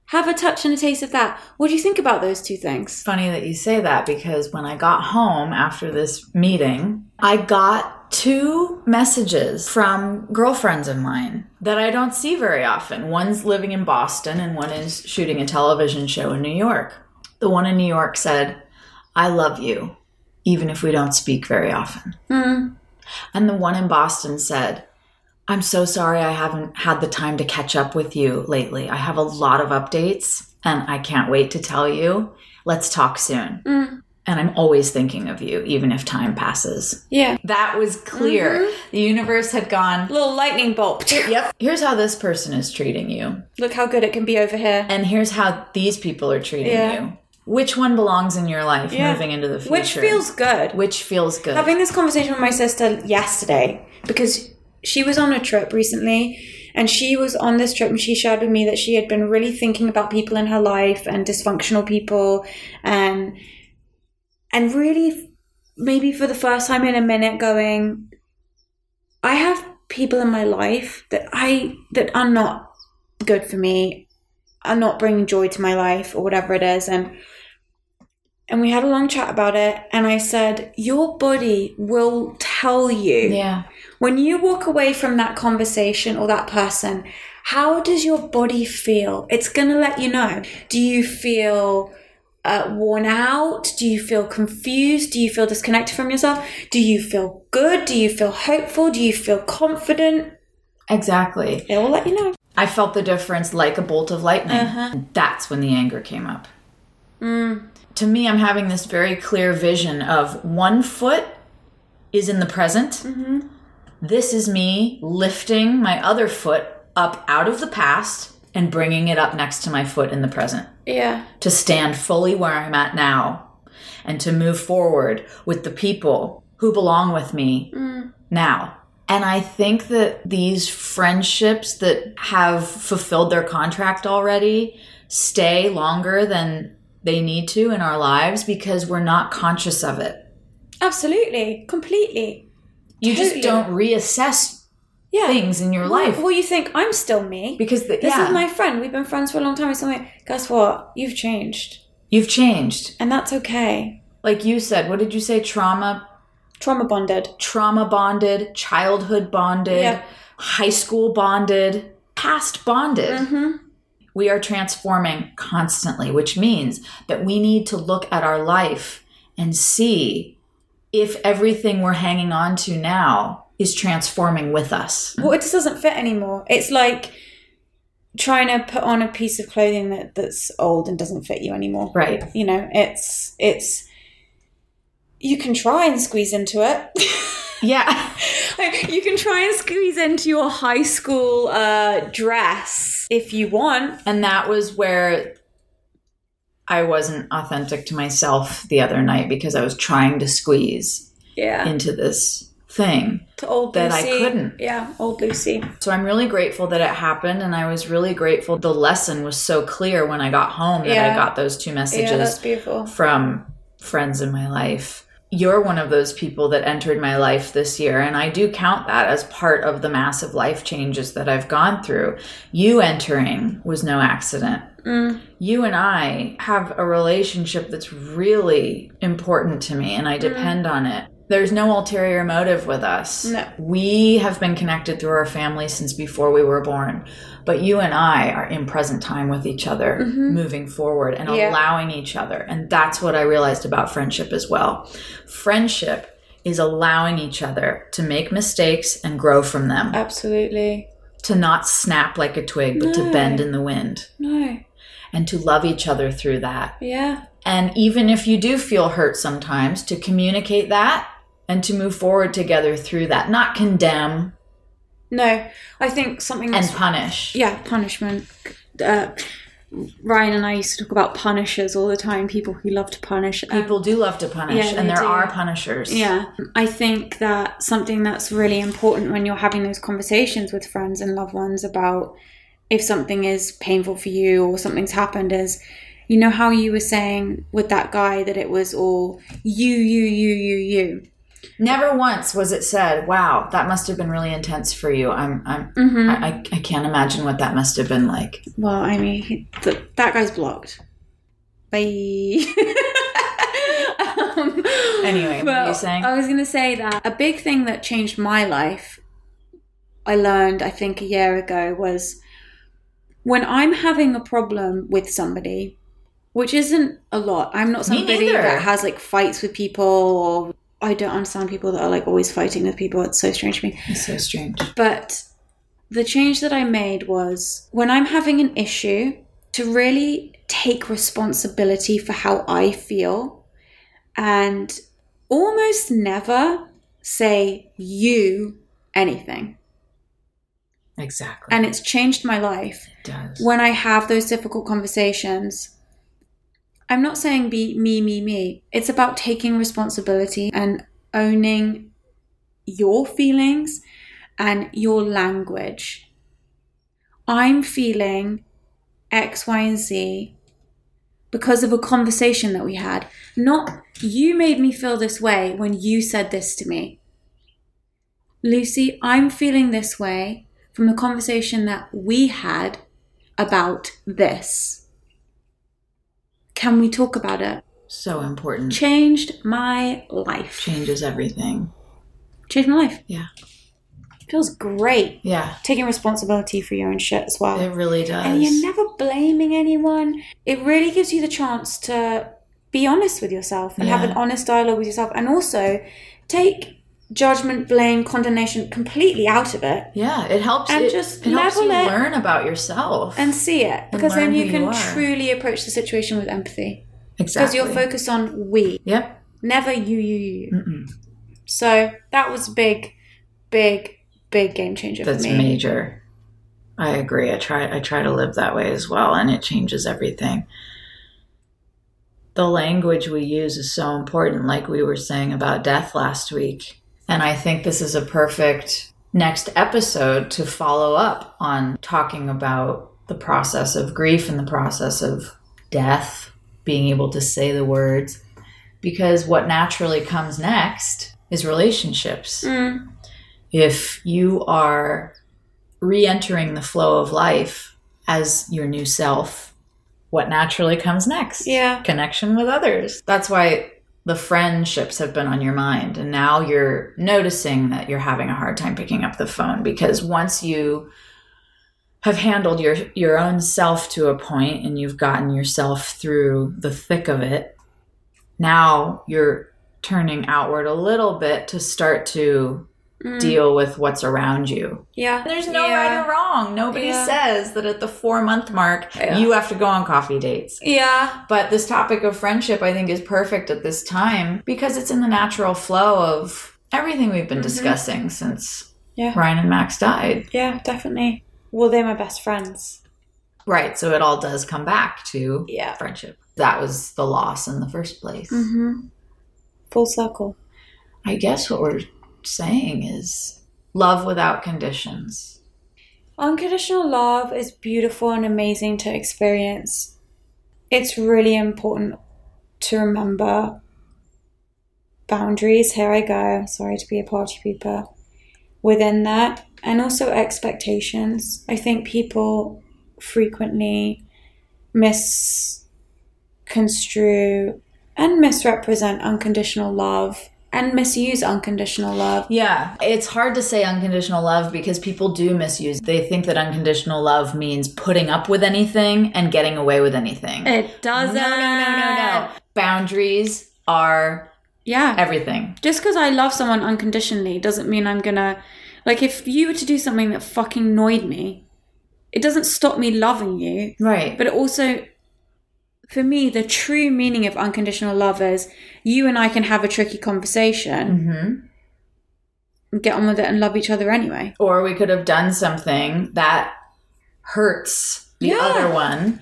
Have a touch and a taste of that. What do you think about those two things? Funny that you say that because when I got home after this meeting, I got two messages from girlfriends of mine that I don't see very often. One's living in Boston and one is shooting a television show in New York. The one in New York said, I love you, even if we don't speak very often. Hmm. And the one in Boston said, I'm so sorry I haven't had the time to catch up with you lately. I have a lot of updates and I can't wait to tell you. Let's talk soon. Mm. And I'm always thinking of you, even if time passes. Yeah. That was clear. Mm-hmm. The universe had gone, Little lightning bolt. [LAUGHS] yep, here's how this person is treating you. Look how good it can be over here. And here's how these people are treating Yeah. you. Which one belongs in your life Yeah. moving into the future? Which feels good. Which feels good. having this conversation with my sister yesterday because she was on a trip recently and she was on this trip and she shared with me that she had been really thinking about people in her life and dysfunctional people and and really maybe for the first time in a minute going i have people in my life that i that are not good for me are not bringing joy to my life or whatever it is. And and we had a long chat about it and i said your body will tell you yeah. when you walk away from that conversation or that person how does your body feel? It's going to let you know. Do you feel uh, worn out do you feel confused do you feel disconnected from yourself do you feel good do you feel hopeful do you feel confident Exactly. it will let you know I felt the difference like a bolt of lightning. Uh-huh. That's when the anger came up. Mm. To me, I'm having this very clear vision of one foot is in the present. Mm-hmm. This is me lifting my other foot up out of the past and bringing it up next to my foot in the present yeah to stand fully where I'm at now and to move forward with the people who belong with me Mm. now. And I think that these friendships that have fulfilled their contract already stay longer than they need to in our lives because we're not conscious of it. absolutely completely You just don't reassess yeah things in your life well you think i'm still me because the, This yeah, is my friend. We've been friends for a long time. It's like, guess what? You've changed. you've changed. And that's okay. Like you said, what did you say? Trauma, Trauma bonded. trauma bonded, childhood bonded, Yeah. high school bonded, past bonded. Mm-hmm. We are transforming constantly, which means that we need to look at our life and see if everything we're hanging on to now is transforming with us. Well, it just doesn't fit anymore. It's like trying to put on a piece of clothing that, that's old and doesn't fit you anymore. Right. You know, it's it's you can try and squeeze into it. Yeah. [LAUGHS] You can try and squeeze into your high school uh, dress if you want. And that was where I wasn't authentic to myself the other night because I was trying to squeeze Yeah. into this thing. to old that I couldn't. Yeah, old Lucy. So I'm really grateful that it happened and I was really grateful the lesson was so clear when I got home that I got those two messages Yeah, that's beautiful. from friends in my life. You're one of those people that entered my life this year, and I do count that as part of the massive life changes that I've gone through. You entering was no accident. Mm. You and I have a relationship that's really important to me, and I depend on it. There's no ulterior motive with us. No. We have been connected through our family since before we were born. But you and I are in present time with each other, mm-hmm. moving forward and Yeah. allowing each other. And that's what I realized about friendship as well. Friendship is allowing each other to make mistakes and grow from them, Absolutely. to not snap like a twig, but to bend in the wind. No. and to love each other through that. Yeah. And even if you do feel hurt sometimes, to communicate that and to move forward together through that, not condemn No, I think something and punish. yeah, punishment. Uh, Ryan and I used to talk about punishers all the time. People who love to punish. Um, People do love to punish, Yeah, and there do. are punishers. Yeah, I think that something that's really important when you're having those conversations with friends and loved ones about if something is painful for you or something's happened is, you know, how you were saying with that guy that it was all you, you, you, you, you. Never once was it said, "Wow, that must have been really intense for you." I'm, I'm, Mm-hmm. I, I, I can't imagine what that must have been like. Well, I mean, he, th- that guy's blocked. Bye. [LAUGHS] um, Anyway, what were you saying? I was going to say that a big thing that changed my life, I learned, I think, a year ago, was when I'm having a problem with somebody, which isn't a lot. I'm not somebody that has like fights with people, or I don't understand people that are like always fighting with people. It's so strange to me. It's so strange. But the change that I made was when I'm having an issue, to really take responsibility for how I feel and almost never say you anything. Exactly. And it's changed my life it does. when I have those difficult conversations, I'm not saying be me, me, me. It's about taking responsibility and owning your feelings and your language. I'm feeling X, Y, and Z because of a conversation that we had. Not you made me feel this way when you said this to me. Lucy, I'm feeling this way from the conversation that we had about this. Can we talk about it? So important. Changed my life. Changes everything. Changed my life. Yeah. Feels great. Yeah, Taking responsibility for your own shit as well. it really does. and you're never blaming anyone. It really gives you the chance to be honest with yourself and have an honest dialogue with yourself and also take judgment, blame, condemnation completely out of it yeah, it helps. And it, just it helps you it learn about yourself. and see it because then you can you truly approach the situation with empathy Exactly, because you're focused on we, Yep. never you, you, you. you. Mm-mm. So that was big, big, big game changer That's for me. major. I agree. I try. I try to live that way as well, and it changes everything. The language we use is so important, like we were saying about death last week. And I think this is a perfect next episode to follow up on talking about the process of grief and the process of death, being able to say the words. Because what naturally comes next is relationships Mm, if you are re entering the flow of life as your new self, what naturally comes next? Yeah. Connection with others. That's why the friendships have been on your mind. And now you're noticing that you're having a hard time picking up the phone because once you have handled your your own self to a point and you've gotten yourself through the thick of it now you're turning outward a little bit to start to mm. deal with what's around you. Yeah. There's no Yeah. right or wrong. Nobody Yeah. says that at the four month mark Yeah. you have to go on coffee dates. Yeah. But this topic of friendship, I think, is perfect at this time because it's in the natural flow of everything we've been Mhm. discussing since Yeah. Ryan and Max died. Yeah, definitely. Well, they're my best friends. Right. So it all does come back to Yeah. friendship. That was the loss in the first place. Mm-hmm. Full circle. I guess what we're saying is love without conditions. Unconditional love is beautiful and amazing to experience. It's really important to remember boundaries. Here I go. Sorry to be a party pooper. Within that, and also expectations. I think people frequently misconstrue and misrepresent unconditional love and misuse unconditional love. Yeah, it's hard to say unconditional love because people do misuse. They think that unconditional love means putting up with anything and getting away with anything. It doesn't. No, no, no, no, no. Boundaries are Yeah. everything. just because I love someone unconditionally doesn't mean I'm gonna like if you were to do something that fucking annoyed me, it doesn't stop me loving you, Right. but it also for me, the true meaning of unconditional love is you and I can have a tricky conversation, Mm-hmm. get on with it, and love each other anyway. Or we could have done something that hurts the Yeah. other one.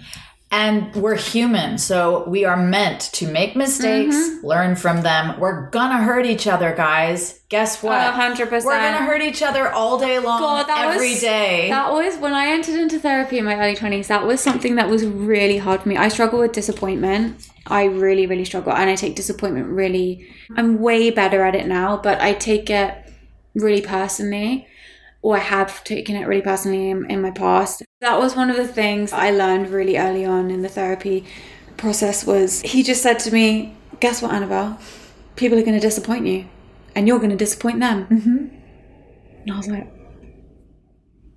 And we're human, so we are meant to make mistakes, Mm-hmm. learn from them. We're gonna hurt each other, guys. Guess what? Hundred percent. We're gonna hurt each other all day long, God, that every was- day. That was when I entered into therapy in my early 20s. That was something that was really hard for me. I struggle with disappointment. I really, really struggle. And I take disappointment really, I'm way better at it now, but I take it really personally, or I have taken it really personally in, in my past. That was one of the things I learned really early on in the therapy process was he just said to me, guess what, Annabelle? People are going to disappoint you and you're going to disappoint them. Mm-hmm. And I was like,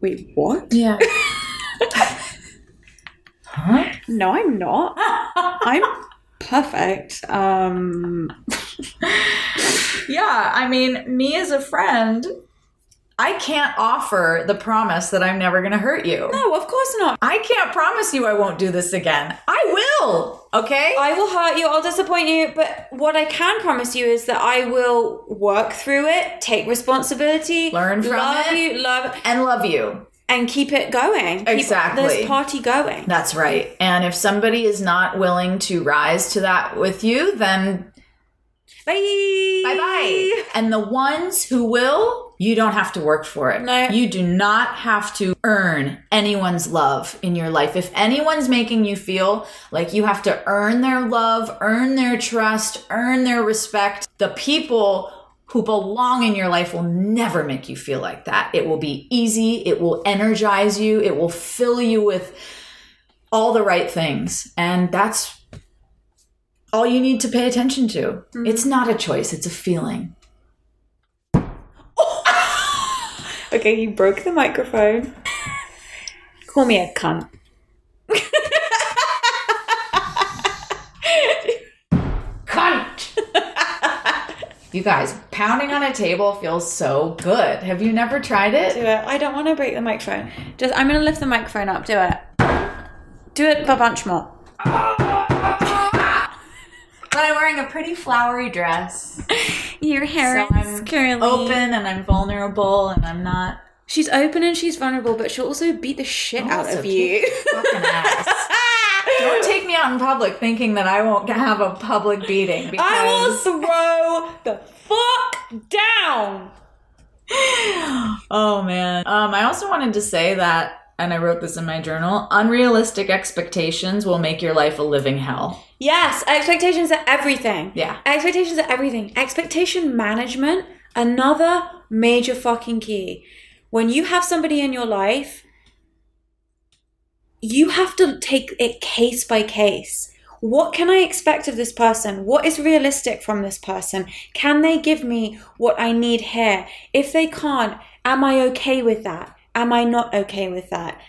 wait, what? yeah. [LAUGHS] huh? No, I'm not. I'm perfect. Um, [LAUGHS] Yeah, I mean, me as a friend, I can't offer the promise that I'm never gonna hurt you. no, of course not. I can't promise you I won't do this again. I will, okay? I will hurt you, I'll disappoint you, but what I can promise you is that I will work through it, take responsibility, Learn from love it. you, love, and love you. and keep it going. Keep Exactly. this party going. That's right. And if somebody is not willing to rise to that with you, then Bye. bye bye. And the ones who will, you don't have to work for it. No. You do not have to earn anyone's love in your life. If anyone's making you feel like you have to earn their love, earn their trust, earn their respect, the people who belong in your life will never make you feel like that. It will be easy, it will energize you, it will fill you with all the right things. And that's all you need to pay attention to. Mm-hmm. It's not a choice, it's a feeling. Okay, you broke the microphone. Call me a cunt. Cunt! [LAUGHS] you guys, pounding on a table feels so good. Have you never tried it? Do it? I don't want to break the microphone. Just, I'm gonna lift the microphone up. Do it. Do it a bunch more. [LAUGHS] But I'm wearing a pretty flowery dress. Your hair So is I'm curly. open and I'm vulnerable and I'm not She's open and she's vulnerable, but she'll also beat the shit out of you. fucking ass. [LAUGHS] Don't take me out in public thinking that I won't have a public beating because I will throw the fuck down. [GASPS] Oh man. Um, I also wanted to say that, and I wrote this in my journal unrealistic expectations will make your life a living hell. Yes, expectations are everything. Yeah. Expectations are everything. Expectation management, another major fucking key. When you have somebody in your life, you have to take it case by case. What can I expect of this person? What is realistic from this person? Can they give me what I need here? If they can't, am I okay with that? Am I not okay with that?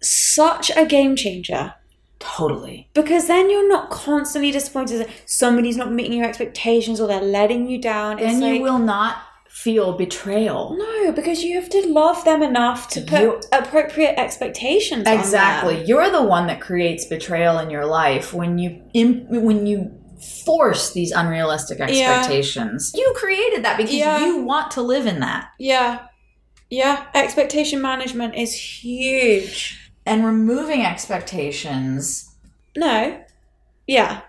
Such a game changer Totally. because then you're not constantly disappointed that somebody's not meeting your expectations or they're letting you down. Then you will not feel betrayal. no, because you have to love them enough to put You- appropriate expectations. on Exactly. You're the one that creates betrayal in your life when you when you force these unrealistic expectations. You created that because Yeah. you want to live in that. Yeah, yeah. Expectation management is huge. And removing expectations. No, yeah.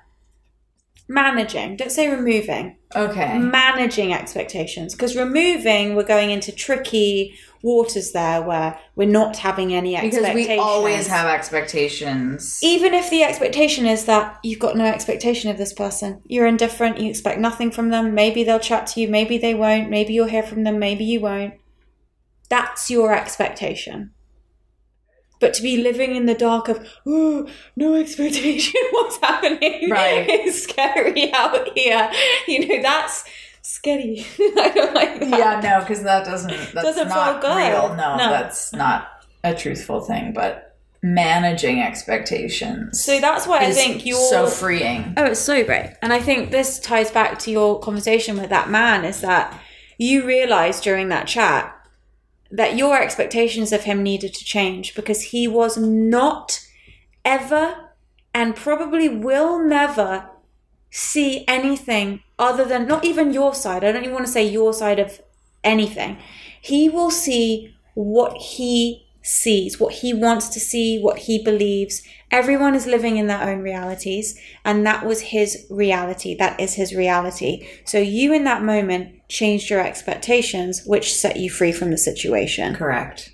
Managing. Don't say removing. Okay. managing expectations because removing we're going into tricky waters there where we're not having any expectations. Because we always have expectations. even if the expectation is that you've got no expectation of this person you're indifferent you expect nothing from them maybe they'll chat to you maybe they won't maybe you'll hear from them maybe you won't that's your expectation but to be living in the dark of oh no expectation what's happening [LAUGHS] Right. is scary out here you know that's scary [LAUGHS] i don't like that Yeah, no, because that doesn't that's Doesn't feel good. real. No, No. that's not a truthful thing. But managing expectations. so that's why i think you're so freeing. Oh, it's so great. And I think this ties back to your conversation with that man is that you realized during that chat that your expectations of him needed to change because he was not ever, and probably will never see anything other than not even your side. I don't even want to say your side of anything. He will see what he sees, what he wants to see, what he believes. Everyone is living in their own realities, and that was his reality. That is his reality. So you, in that moment, changed your expectations, which set you free from the situation. Correct.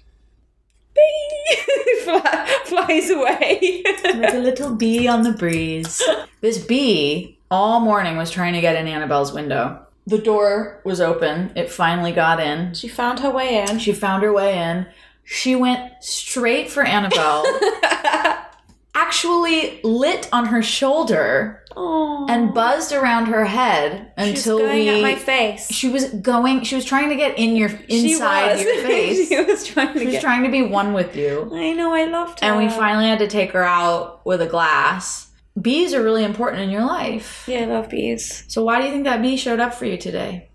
[LAUGHS] Fly- Flies away. like a little bee on the breeze. This bee all morning was trying to get in Annabelle's window. The door was open. It finally got in. she found her way in. She found her way in. She went straight for Annabelle, [LAUGHS] actually lit on her shoulder Oh, and buzzed around her head until going we. at my face. She was going. She was trying to get in your She inside was. your [LAUGHS] face. she was trying to She was get. trying to be one with you. I know. I loved her. And we finally had to take her out with a glass. Bees are really important in your life. Yeah, I love bees. So why do you think that bee showed up for you today?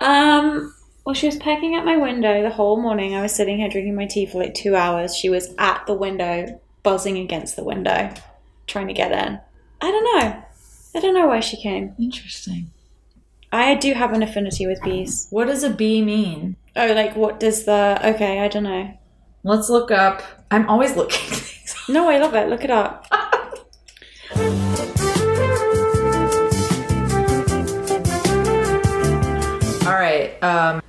Um. Well, she was pecking at my window the whole morning. I was sitting here drinking my tea for like two hours. She was at the window, buzzing against the window, trying to get in. I don't know. I don't know why she came. Interesting. I do have an affinity with bees. What does a bee mean? Oh, like what does the? Okay, I don't know. Let's look up. I'm always looking [LAUGHS] things up. No, I love it. Look it up. [LAUGHS] All right. Um,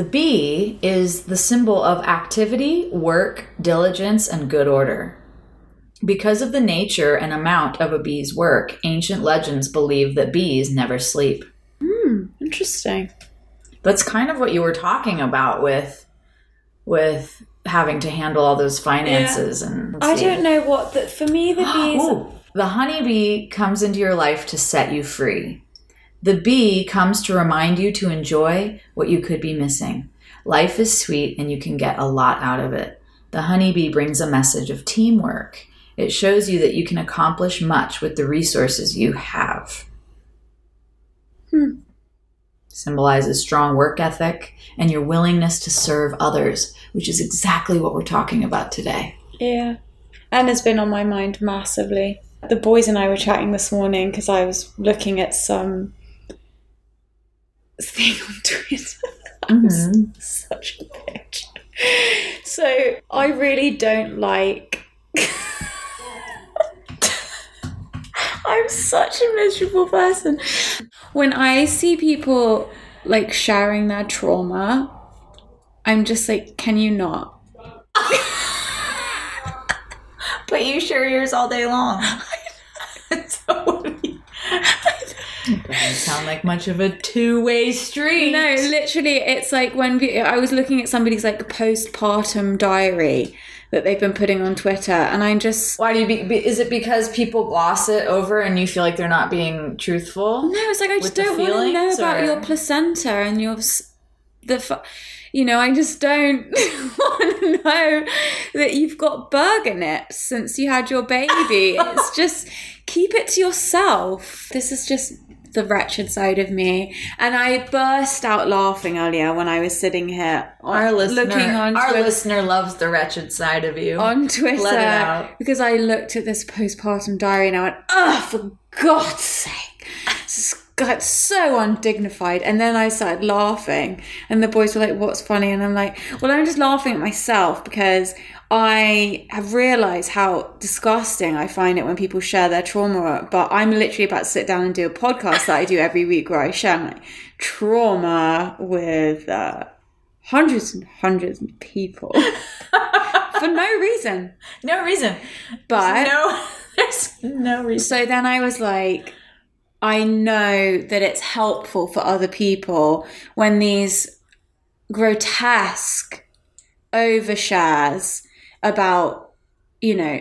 the bee is the symbol of activity, work, diligence, and good order. Because of the nature and amount of a bee's work, ancient legends believe that bees never sleep. Hmm. Interesting. That's kind of what you were talking about with with having to handle all those finances and let's I don't know what the for me the [GASPS] bees. Ooh, the honeybee comes into your life to set you free. The bee comes to remind you to enjoy what you could be missing. Life is sweet and you can get a lot out of it. The honeybee brings a message of teamwork. It shows you that you can accomplish much with the resources you have. Hmm. Symbolizes strong work ethic and your willingness to serve others, which is exactly what we're talking about today. Yeah. And it's been on my mind massively. The boys and I were chatting this morning because I was looking at some thing on [LAUGHS] Twitter. I'm Mhm. such a bitch. So I really don't like. [LAUGHS] I'm such a miserable person. When I see people like sharing their trauma, I'm just like, can you not? But you share yours all day long. [LAUGHS] do you- Doesn't sound like much of a two-way street. No, literally, it's like when I was looking at somebody's like postpartum diary that they've been putting on Twitter, and I'm just Why do you be? Is it because people gloss it over and you feel like they're not being truthful? no, it's like I just don't want to know feelings, about your placenta and your the, fu- you know, I just don't [LAUGHS] want to know that you've got burger nips since you had your baby. [LAUGHS] it's just keep it to yourself. This is just the wretched side of me, and I burst out laughing earlier when I was sitting here Our uh, listener, looking on our Twitter. listener loves the wretched side of you. on Twitter Let it out. because I looked at this postpartum diary and I went, oh, for God's sake. This is- got so undignified. And then I started laughing, and the boys were like, What's funny? And I'm like, Well, I'm just laughing at myself because I have realized how disgusting I find it when people share their trauma. But I'm literally about to sit down and do a podcast that I do every week where I share my trauma with uh, hundreds and hundreds of people [LAUGHS] for no reason. no reason. But no, [LAUGHS] there's no reason. so then I was like, I know that it's helpful for other people when these grotesque overshares about, you know,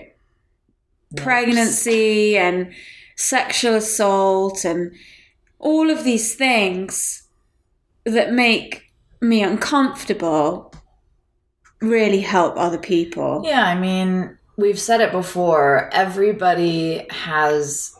pregnancy and sexual assault and all of these things that make me uncomfortable really help other people. Yeah, I mean, we've said it before. Everybody has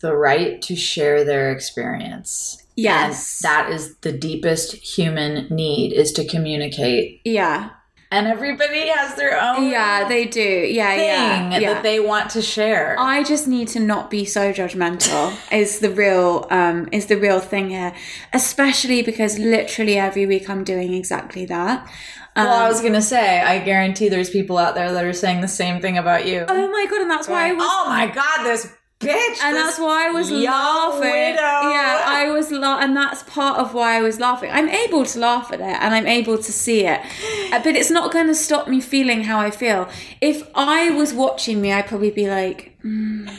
the right to share their experience. Yes. And that is the deepest human need is to communicate. Yeah. And everybody has their own Yeah, they do. Yeah, thing yeah, yeah. that they want to share. I just need to not be so judgmental. is the real um is the real thing here, especially because literally every week I'm doing exactly that. Um, well, I was gonna say, I guarantee there's people out there that are saying the same thing about you. oh my god, and that's why I was oh my god, this bitch! and that's why I was laughing. widow. Yeah, I was la- and that's part of why I was laughing. I'm able to laugh at it and I'm able to see it, Uh, but it's not going to stop me feeling how I feel. If I was watching me, I'd probably be like, "Mm.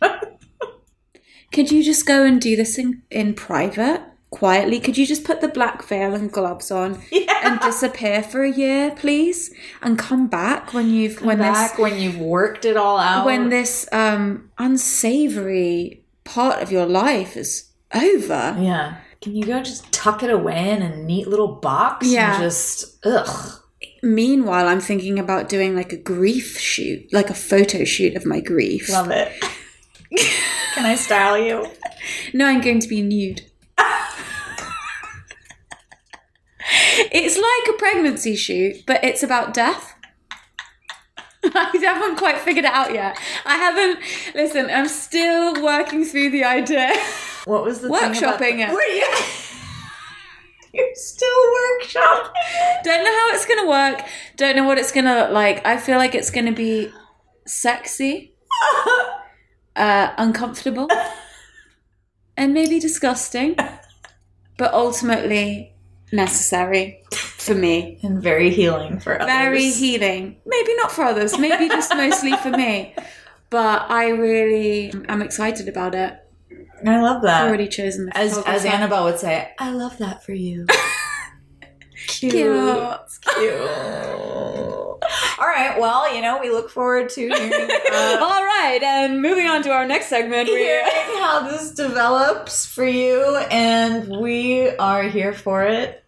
[LAUGHS] "Could you just go and do this in in private?" Quietly, could you just put the black veil and gloves on [LAUGHS] and disappear for a year, please, and come back when you've when this back when you've worked it all out. when this um unsavory part of your life is over. yeah, can you go just tuck it away in a neat little box? Yeah. and just ugh. Meanwhile, I'm thinking about doing like a grief shoot, like a photo shoot of my grief. Love it. [LAUGHS] Can I style you? no, I'm going to be nude. It's like a pregnancy shoot, but it's about death. [LAUGHS] I haven't quite figured it out yet. I haven't. Listen, I'm still working through the idea. What was the thing about Workshopping it. Were you? [LAUGHS] You're still workshopping. Don't know how it's gonna work. Don't know what it's gonna look like. I feel like it's gonna be sexy, [LAUGHS] uh, uncomfortable, and maybe disgusting, but ultimately necessary for me. and very healing for others. Very healing. Maybe not for others. Maybe just mostly for me. But I really am excited about it. I love that. I've already chosen the As as. Annabelle would say, I love that for you. [LAUGHS] Cute. Cute. Cute. All right. Well, you know, we look forward to hearing, uh, [LAUGHS] All right, and moving on to our next segment. We're hearing how this develops for you, and we are here for it.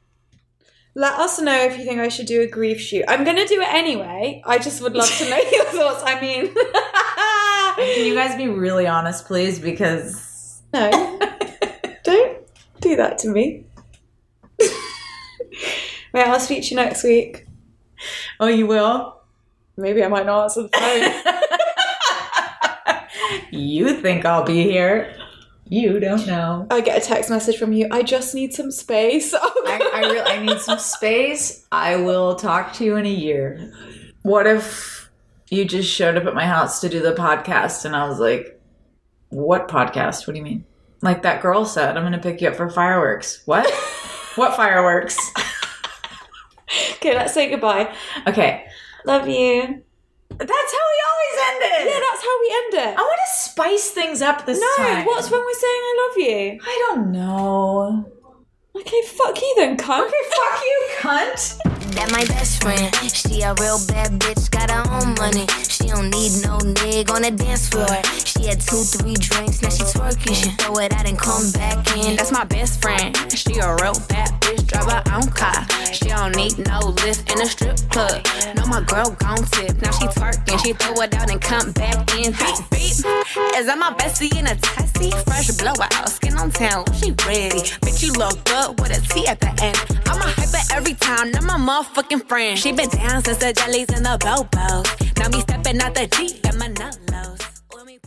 Let us know if you think I should do a grief shoot. I'm going to do it anyway. I just would love to know [LAUGHS] your thoughts. I mean, [LAUGHS] Can you guys be really honest, please? Because no, don't do that to me. Wait, I'll speak to you next week. oh, you will. Maybe I might not answer the phone. you think I'll be here? You don't know. I get a text message from you. I just need some space. [LAUGHS] Oh, I, I, really, I need some space. I will talk to you in a year. What if you just showed up at my house to do the podcast and I was like, what podcast? What do you mean? Like that girl said, I'm going to pick you up for fireworks. What? [LAUGHS] what fireworks? [LAUGHS] okay, let's say goodbye. Okay. Love you. That's how we always end it. Yeah, that's how we end it. I want to spice things up this no, time. No, what's when we're saying I love you? I don't know. Okay, fuck you then, cunt. Okay, fuck you, [LAUGHS] cunt. That my best friend. She a real bad bitch, got her own money. She don't need no nig on the dance floor. She had two, three drinks, now she twerking. She throw it out and come back in. That's my best friend. She a real bad bitch, drive her own car. She don't need no lift in a strip club. No, my girl gon' tip. Now she twerking, she throw it out and come back in. Beep, beep. Is that my bestie in a Tessie? Fresh blowout, skin on town, she ready. Bitch, you look good with a T at the end. I'm a hyper every time, now my motherfucking friend. She been down since the jellies and the bobos. Now me stepping out the Jeep, got my nut lows.